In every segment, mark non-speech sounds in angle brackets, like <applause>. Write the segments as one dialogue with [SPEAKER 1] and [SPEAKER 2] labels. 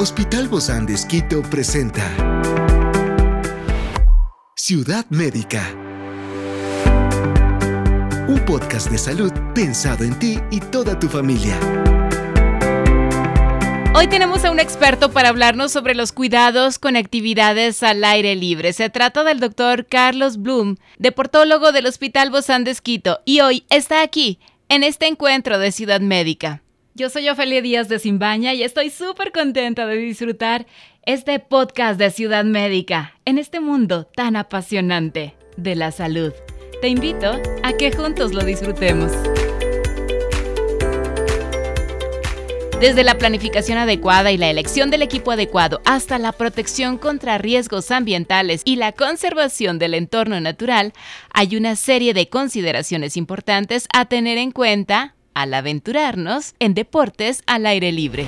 [SPEAKER 1] Hospital Bozán de Esquito presenta Ciudad Médica. Un podcast de salud pensado en ti y toda tu familia.
[SPEAKER 2] Hoy tenemos a un experto para hablarnos sobre los cuidados con actividades al aire libre. Se trata del doctor Carlos Bloom, deportólogo del Hospital Bozán de Esquito, y hoy está aquí, en este encuentro de Ciudad Médica. Yo soy Ofelia Díaz de Simbaña y estoy súper contenta de disfrutar este podcast de Ciudad Médica en este mundo tan apasionante de la salud. Te invito a que juntos lo disfrutemos. Desde la planificación adecuada y la elección del equipo adecuado hasta la protección contra riesgos ambientales y la conservación del entorno natural, hay una serie de consideraciones importantes a tener en cuenta al aventurarnos en deportes al aire libre.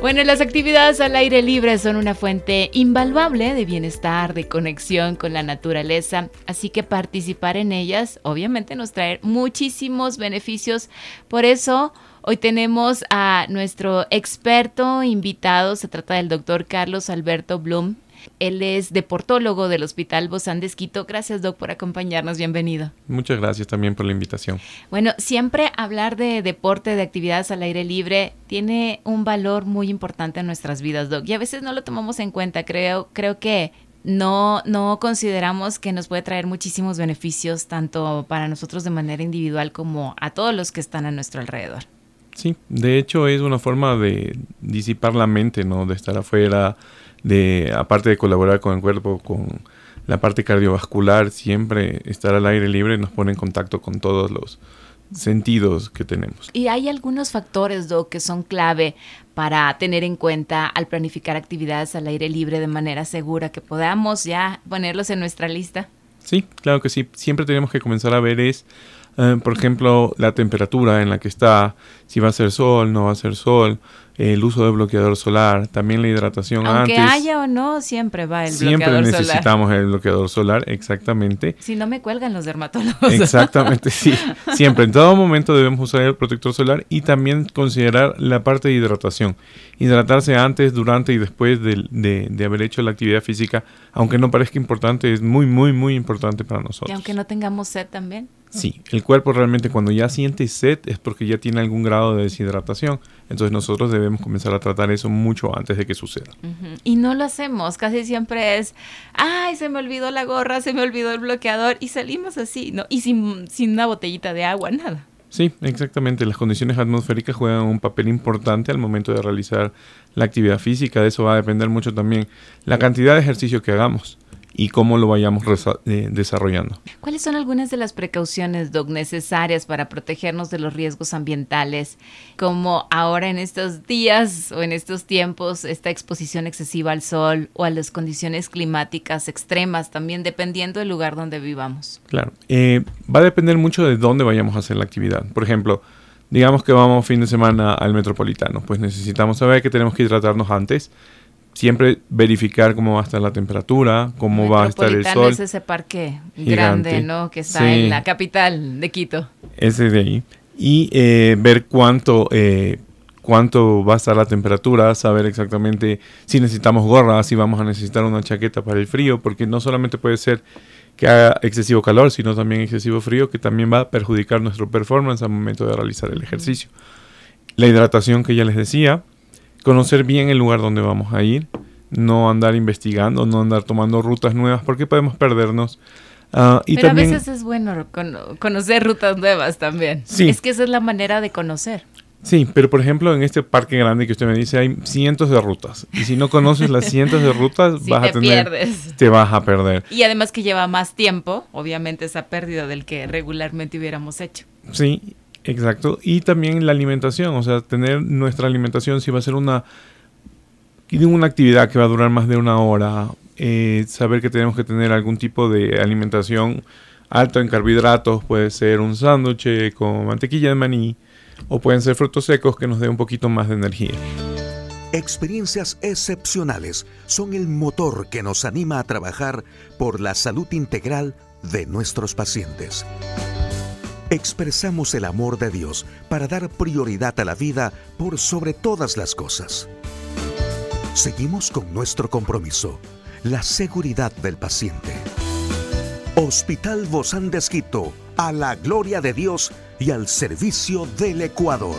[SPEAKER 2] Bueno, las actividades al aire libre son una fuente invaluable de bienestar, de conexión con la naturaleza, así que participar en ellas obviamente nos trae muchísimos beneficios. Por eso hoy tenemos a nuestro experto invitado, se trata del doctor Carlos Alberto Blum. Él es deportólogo del Hospital Bozán de Esquito. Gracias, Doc, por acompañarnos. Bienvenido.
[SPEAKER 3] Muchas gracias también por la invitación.
[SPEAKER 2] Bueno, siempre hablar de deporte, de actividades al aire libre, tiene un valor muy importante en nuestras vidas, Doc. Y a veces no lo tomamos en cuenta. Creo, creo que no, no consideramos que nos puede traer muchísimos beneficios, tanto para nosotros de manera individual como a todos los que están a nuestro alrededor.
[SPEAKER 3] Sí, de hecho es una forma de disipar la mente, ¿no? De estar afuera, de aparte de colaborar con el cuerpo, con la parte cardiovascular, siempre estar al aire libre nos pone en contacto con todos los sentidos que tenemos.
[SPEAKER 2] Y hay algunos factores, Doc, que son clave para tener en cuenta al planificar actividades al aire libre de manera segura, que podamos ya ponerlos en nuestra lista.
[SPEAKER 3] Sí, claro que sí. Siempre tenemos que comenzar a ver es, eh, por ejemplo, la temperatura en la que está, si va a ser sol, no va a ser sol, el uso de bloqueador solar, también la hidratación
[SPEAKER 2] Aunque
[SPEAKER 3] antes.
[SPEAKER 2] haya o no, siempre va el
[SPEAKER 3] Siempre
[SPEAKER 2] bloqueador solar.
[SPEAKER 3] necesitamos el bloqueador solar, exactamente.
[SPEAKER 2] Si no me cuelgan los dermatólogos.
[SPEAKER 3] Exactamente, <laughs> sí. Siempre, en todo momento debemos usar el protector solar y también considerar la parte de hidratación. Hidratarse antes, durante y después de, de- de haber hecho la actividad física, aunque no parezca importante, es muy, muy, muy importante para
[SPEAKER 2] y
[SPEAKER 3] nosotros.
[SPEAKER 2] aunque no tengamos sed también.
[SPEAKER 3] Sí, el cuerpo realmente cuando ya siente sed es porque ya tiene algún grado de deshidratación. Entonces nosotros debemos comenzar a tratar eso mucho antes de que suceda.
[SPEAKER 2] Y no lo hacemos, casi siempre es, ay, se me olvidó la gorra, se me olvidó el bloqueador y salimos así, ¿no? Y sin, sin una botellita de agua, nada.
[SPEAKER 3] Sí, exactamente. Las condiciones atmosféricas juegan un papel importante al momento de realizar la actividad física. De eso va a depender mucho también la cantidad de ejercicio que hagamos y cómo lo vayamos eh, desarrollando.
[SPEAKER 2] ¿Cuáles son algunas de las precauciones, Doc, necesarias para protegernos de los riesgos ambientales? Como ahora en estos días o en estos tiempos, esta exposición excesiva al sol o a las condiciones climáticas extremas, también dependiendo del lugar donde vivamos.
[SPEAKER 3] Claro. Eh, va a depender mucho de dónde vayamos a hacer la actividad. Por ejemplo, digamos que vamos fin de semana al metropolitano. Pues necesitamos saber que tenemos que hidratarnos antes. Siempre verificar cómo va a estar la temperatura, cómo va a estar el sol.
[SPEAKER 2] es ese parque
[SPEAKER 3] Gigante.
[SPEAKER 2] grande, ¿no? Que está
[SPEAKER 3] Sí.
[SPEAKER 2] en la capital de Quito.
[SPEAKER 3] ese de ahí y eh, ver cuánto eh, cuánto va a estar la temperatura, saber exactamente si necesitamos gorra, si vamos a necesitar una chaqueta para el frío, porque no solamente puede ser que haga excesivo calor, sino también excesivo frío, que también va a perjudicar nuestro performance al momento de realizar el ejercicio. La hidratación que ya les decía, conocer bien el lugar donde vamos a ir, no andar investigando, no andar tomando rutas nuevas, porque podemos perdernos. Ah, y
[SPEAKER 2] Pero
[SPEAKER 3] también,
[SPEAKER 2] a veces es bueno cono- conocer rutas nuevas también.
[SPEAKER 3] Sí.
[SPEAKER 2] Es que esa es la manera de conocer.
[SPEAKER 3] Sí, pero por ejemplo, en este parque grande que usted me dice, hay cientos de rutas. Y si no conoces las cientos de rutas, <laughs>
[SPEAKER 2] Si
[SPEAKER 3] vas
[SPEAKER 2] te
[SPEAKER 3] a tener.
[SPEAKER 2] pierdes.
[SPEAKER 3] Te vas a perder.
[SPEAKER 2] Y además que lleva más tiempo, obviamente esa pérdida del que regularmente hubiéramos hecho.
[SPEAKER 3] Sí, exacto. Y también la alimentación, o sea, tener nuestra alimentación, si va a ser una, una actividad que va a durar más de una hora, eh, saber que tenemos que tener algún tipo de alimentación alto en carbohidratos, puede ser un sándwich con mantequilla de maní, o pueden ser frutos secos que nos dé un poquito más de energía.
[SPEAKER 1] Experiencias excepcionales son el motor que nos anima a trabajar por la salud integral de nuestros pacientes. Expresamos el amor de Dios para dar prioridad a la vida por sobre todas las cosas. seguimos con nuestro compromiso, la seguridad del paciente. Hospital Bozán de Esquito, a la gloria de Dios y al servicio del Ecuador.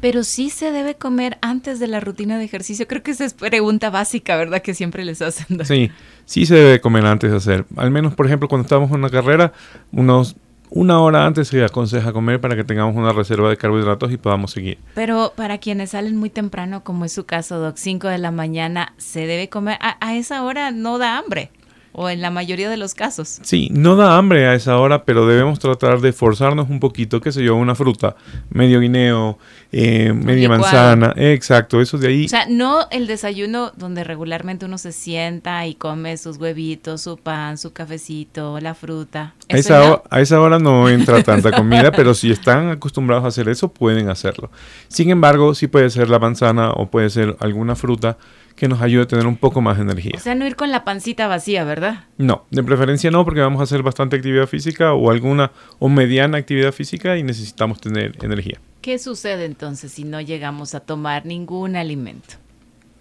[SPEAKER 2] Pero sí se debe comer antes de la rutina de ejercicio. Creo que esa es pregunta básica, ¿verdad? Que siempre les hacen.
[SPEAKER 3] Sí, sí se debe comer antes de hacer. Al menos, por ejemplo, cuando estamos en una carrera, unos una hora antes se aconseja comer para que tengamos una reserva de carbohidratos y podamos seguir.
[SPEAKER 2] Pero para quienes salen muy temprano, como es su caso, Doc, 5 de la mañana, ¿se debe comer? a esa hora no da hambre o en la mayoría de los casos.
[SPEAKER 3] Sí, no da hambre a esa hora, pero debemos tratar de forzarnos un poquito, qué sé yo, una fruta, medio guineo, eh, media manzana, exacto, eso de ahí.
[SPEAKER 2] O sea, no el desayuno donde regularmente uno se sienta y come sus huevitos, su pan, su cafecito, la fruta.
[SPEAKER 3] A esa, a esa hora no entra <laughs> tanta comida, pero si están acostumbrados a hacer eso, pueden hacerlo. Sin embargo, sí puede ser la manzana o puede ser alguna fruta que nos ayude a tener un poco más de energía.
[SPEAKER 2] O sea, no ir con la pancita vacía, ¿verdad?
[SPEAKER 3] No, de preferencia no, porque vamos a hacer bastante actividad física o alguna o mediana actividad física y necesitamos tener energía.
[SPEAKER 2] ¿Qué sucede entonces si no llegamos a tomar ningún alimento?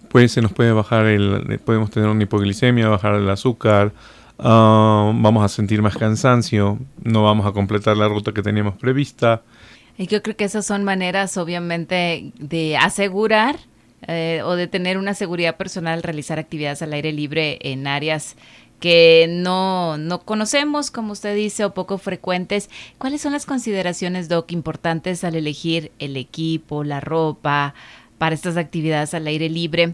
[SPEAKER 3] Pues se nos puede bajar el, podemos tener una hipoglicemia, bajar el azúcar, ah, vamos a sentir más cansancio, no vamos a completar la ruta que teníamos prevista.
[SPEAKER 2] Y yo creo que esas son maneras, obviamente, de asegurar eh, o de tener una seguridad personal, realizar actividades al aire libre en áreas que no, no conocemos, como usted dice, o poco frecuentes. ¿Cuáles son las consideraciones, Doc, importantes al elegir el equipo, la ropa para estas actividades al aire libre?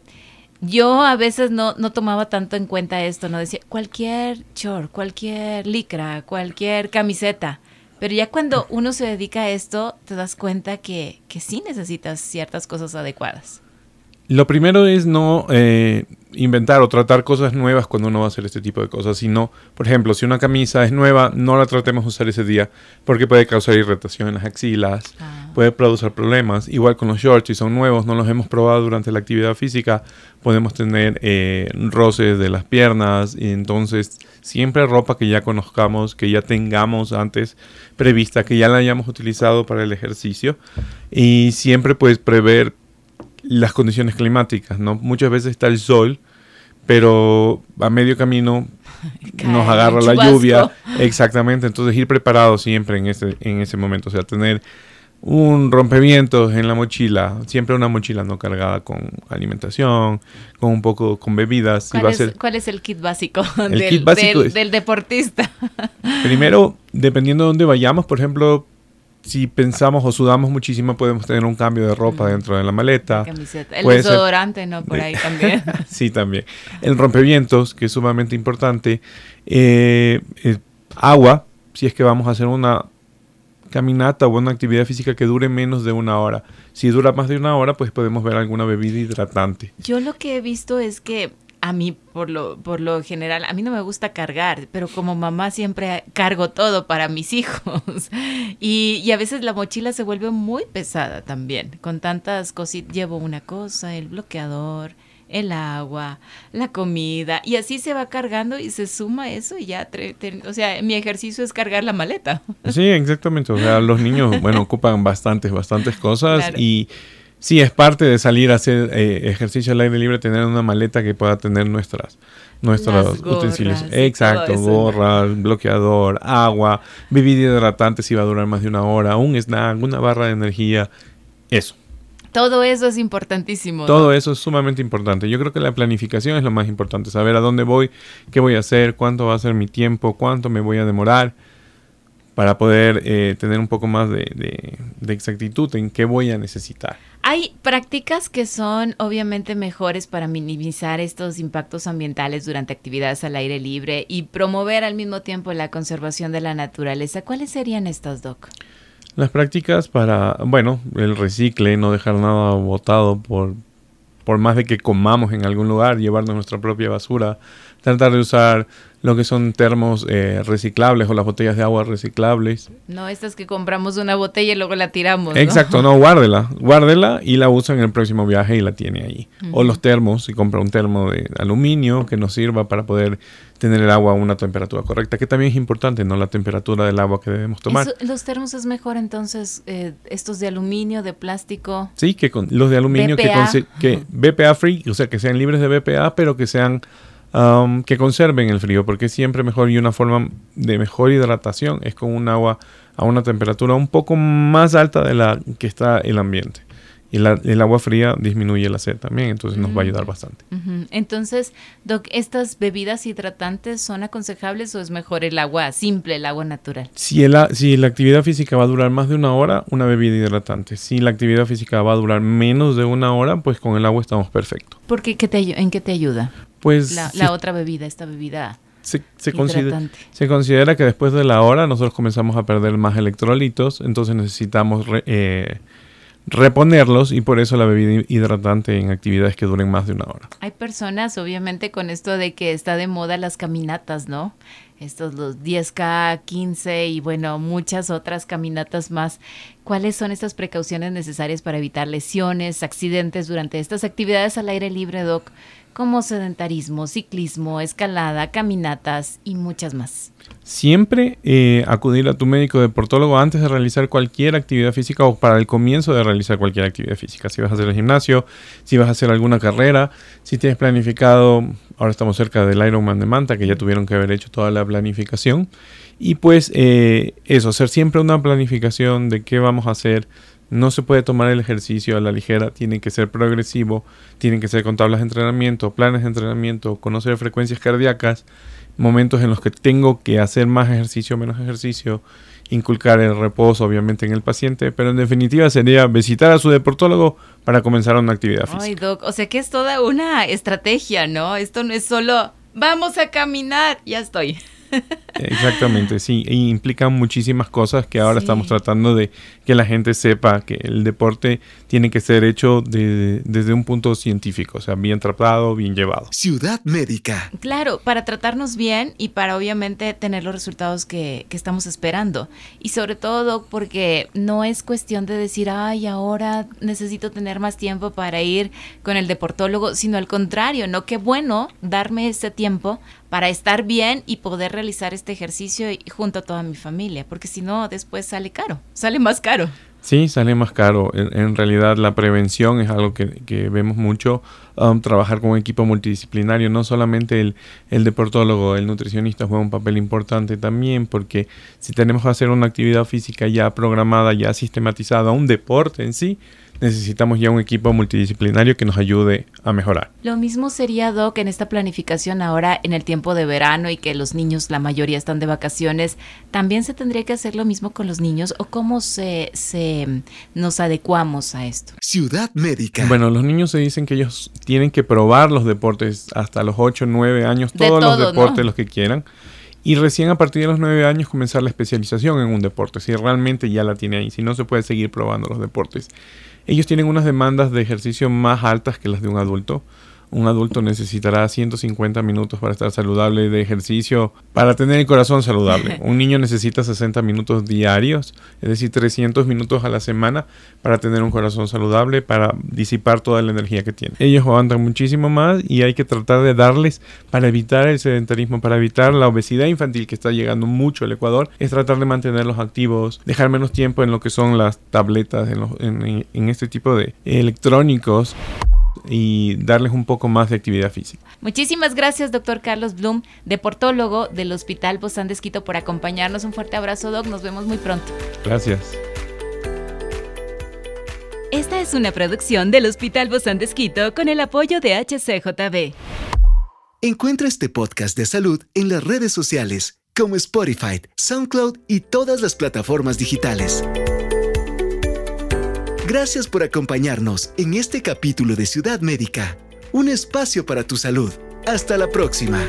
[SPEAKER 2] Yo a veces no, no tomaba tanto en cuenta esto, no decía cualquier short, cualquier licra, cualquier camiseta. Pero ya cuando uno se dedica a esto, te das cuenta que, que sí necesitas ciertas cosas adecuadas.
[SPEAKER 3] Lo primero es no eh, inventar o tratar cosas nuevas cuando uno va a hacer este tipo de cosas, sino, por ejemplo, si una camisa es nueva, no la tratemos de usar ese día porque puede causar irritación en las axilas, ah. puede producir problemas. Igual con los shorts, si son nuevos, no los hemos probado durante la actividad física, podemos tener eh, roces de las piernas y entonces siempre ropa que ya conozcamos, que ya tengamos antes prevista, que ya la hayamos utilizado para el ejercicio y siempre pues prever las condiciones climáticas, ¿no? Muchas veces está el sol, pero a medio camino <laughs> nos agarra la lluvia. Exactamente, entonces ir preparado siempre en ese, en ese momento, o sea, tener un rompevientos en la mochila, siempre una mochila no cargada con alimentación, con un poco con bebidas.
[SPEAKER 2] ¿Cuál, es, ¿cuál es, el kit básico, <laughs> del, del deportista?
[SPEAKER 3] Primero, dependiendo de dónde vayamos, por ejemplo, si pensamos o sudamos muchísimo, podemos tener un cambio de ropa dentro de la maleta.
[SPEAKER 2] El desodorante, ¿no? Por ahí también. <laughs>
[SPEAKER 3] sí, también. El rompevientos, que es sumamente importante. Eh, eh, agua, si es que vamos a hacer una caminata o una actividad física que dure menos de una hora. Si dura más de una hora, pues podemos ver alguna bebida hidratante.
[SPEAKER 2] Yo lo que he visto es que a mí por lo, por lo general, a mí no me gusta cargar, pero como mamá siempre cargo todo para mis <laughs> hijos. Y, y a veces la mochila se vuelve muy pesada también. Con tantas cositas, llevo una cosa, el bloqueador, el agua, la comida, y así se va cargando y se suma eso y ya, o sea, mi ejercicio es cargar la maleta.
[SPEAKER 3] Sí, exactamente, o sea, los niños, bueno, <laughs> ocupan bastantes, bastantes cosas y Sí, es parte de salir a hacer eh, ejercicio al aire libre, tener una maleta que pueda tener nuestras, nuestros utensilios. Exacto, gorras, bloqueador, agua, bebida hidratante si va a durar más de una hora, un snack, una barra de energía, eso.
[SPEAKER 2] Todo eso es importantísimo.
[SPEAKER 3] Todo eso es sumamente importante. Yo creo que la planificación es lo más importante, saber a dónde voy, qué voy a hacer, cuánto va a ser mi tiempo, cuánto me voy a demorar para poder eh, tener un poco más de, exactitud en qué voy a necesitar.
[SPEAKER 2] Hay prácticas que son obviamente mejores para minimizar estos impactos ambientales durante actividades al aire libre y promover al mismo tiempo la conservación de la naturaleza. ¿Cuáles serían estas, Doc?
[SPEAKER 3] Las prácticas para, bueno, el recicle, no dejar nada botado por, por más de que comamos en algún lugar, llevarnos nuestra propia basura, tratar de usar lo que son termos eh, reciclables o las botellas de agua reciclables.
[SPEAKER 2] No, estas que compramos una botella y luego la tiramos.
[SPEAKER 3] Exacto, no, guárdela, guárdela y la usa en el próximo viaje y la tiene ahí. O los termos, si compra un termo de aluminio que nos sirva para poder tener el agua a una temperatura correcta, que también es importante, ¿no? La temperatura del agua que debemos tomar.
[SPEAKER 2] ¿Los termos es mejor entonces eh, estos de aluminio, de plástico?
[SPEAKER 3] Sí, que con, los de aluminio que, que BPA free, o sea, que sean libres de BPA, pero que sean Um, que conserven el frío, porque siempre mejor y una forma de mejor hidratación es con un agua a una temperatura un poco más alta de la que está el ambiente. Y el agua fría disminuye la sed también, entonces nos va a ayudar mm. bastante.
[SPEAKER 2] Entonces, Doc, ¿estas bebidas hidratantes son aconsejables o es mejor el agua simple, el agua natural?
[SPEAKER 3] Si, si la actividad física va a durar más de una hora, una bebida hidratante. Si la actividad física va a durar menos de una hora, pues con el agua estamos perfectos.
[SPEAKER 2] ¿Por qué? ¿En qué te ayuda?
[SPEAKER 3] Pues
[SPEAKER 2] la, otra bebida, esta bebida.
[SPEAKER 3] Se, considera, se, considera, que después de la hora nosotros comenzamos a perder más electrolitos, entonces necesitamos eh, reponerlos y por eso la bebida hidratante en actividades que duren más de una hora.
[SPEAKER 2] Hay personas, obviamente, con esto de que está de moda las caminatas, ¿no? Estos los 10K, 15 y bueno, muchas otras caminatas más. ¿Cuáles son estas precauciones necesarias para evitar lesiones, accidentes durante estas actividades al aire libre, Doc? Como sedentarismo, ciclismo, escalada, caminatas y muchas más.
[SPEAKER 3] Siempre eh, acudir a tu médico deportólogo antes de realizar cualquier actividad física o para el comienzo de realizar cualquier actividad física. Si vas a hacer el gimnasio, si vas a hacer alguna carrera, si tienes planificado, ahora estamos cerca del Ironman de Manta, que ya tuvieron que haber hecho toda la planificación. Y pues eh, eso, hacer siempre una planificación de qué vamos a hacer no se puede tomar el ejercicio a la ligera, tiene que ser progresivo, tiene que ser con tablas de entrenamiento, planes de entrenamiento, conocer frecuencias cardíacas, momentos en los que tengo que hacer más ejercicio, menos ejercicio, inculcar el reposo obviamente en el paciente, pero en definitiva sería visitar a su deportólogo para comenzar una actividad física.
[SPEAKER 2] Ay, doc, o sea que es toda una estrategia, ¿no? Esto no es solo vamos a caminar, ya estoy.
[SPEAKER 3] Exactamente, sí, e implican muchísimas cosas que ahora estamos tratando de que la gente sepa que el deporte tiene que ser hecho desde un punto científico, o sea, bien tratado, bien llevado.
[SPEAKER 1] Ciudad médica.
[SPEAKER 2] Claro, para tratarnos bien y para obviamente tener los resultados que, que estamos esperando. Y sobre todo porque no es cuestión de decir, ay, ahora necesito tener más tiempo para ir con el deportólogo, sino al contrario, no, qué bueno darme este tiempo para estar bien y poder realizar este ejercicio junto a toda mi familia, porque si no, después sale caro, sale más caro.
[SPEAKER 3] Sí, sale más caro. En, realidad la prevención es algo que, vemos mucho. Um, trabajar con un equipo multidisciplinario, no solamente el, el deportólogo, el nutricionista juega un papel importante también, porque si tenemos que hacer una actividad física ya programada, ya sistematizada, un deporte en sí, necesitamos ya un equipo multidisciplinario que nos ayude a mejorar.
[SPEAKER 2] Lo mismo sería, Doc, en esta planificación ahora en el tiempo de verano y que los niños, la mayoría están de vacaciones, ¿también se tendría que hacer lo mismo con los niños o cómo se, se nos adecuamos a esto?
[SPEAKER 1] Ciudad médica.
[SPEAKER 3] Bueno, los niños se dicen que ellos tienen que probar los deportes hasta los 8, 9 años, todos los deportes los que quieran. Y recién a partir de los 9 años comenzar la especialización en un deporte, si realmente ya la tiene ahí, si no se puede seguir probando los deportes. Ellos tienen unas demandas de ejercicio más altas que las de un adulto un adulto necesitará 150 minutos para estar saludable de ejercicio, para tener el corazón saludable. <laughs> Un niño necesita 60 minutos diarios, es decir, 300 minutos a la semana para tener un corazón saludable, para disipar toda la energía que tiene. Ellos aguantan muchísimo más y hay que tratar de darles, para evitar el sedentarismo, para evitar la obesidad infantil que está llegando mucho al Ecuador, es tratar de mantenerlos activos, dejar menos tiempo en lo que son las tabletas, en, en este tipo de electrónicos y darles un poco más de actividad física.
[SPEAKER 2] Muchísimas gracias, doctor Carlos Blum, deportólogo del Hospital Bozán de Esquito, por acompañarnos. Un fuerte abrazo, doc. Nos vemos muy pronto.
[SPEAKER 3] Gracias.
[SPEAKER 2] Esta es una producción del Hospital Bozán de Esquito con el apoyo de HCJB.
[SPEAKER 1] Encuentra este podcast de salud en las redes sociales como Spotify, SoundCloud y todas las plataformas digitales. Gracias por acompañarnos en este capítulo de Ciudad Médica, un espacio para tu salud. Hasta la próxima.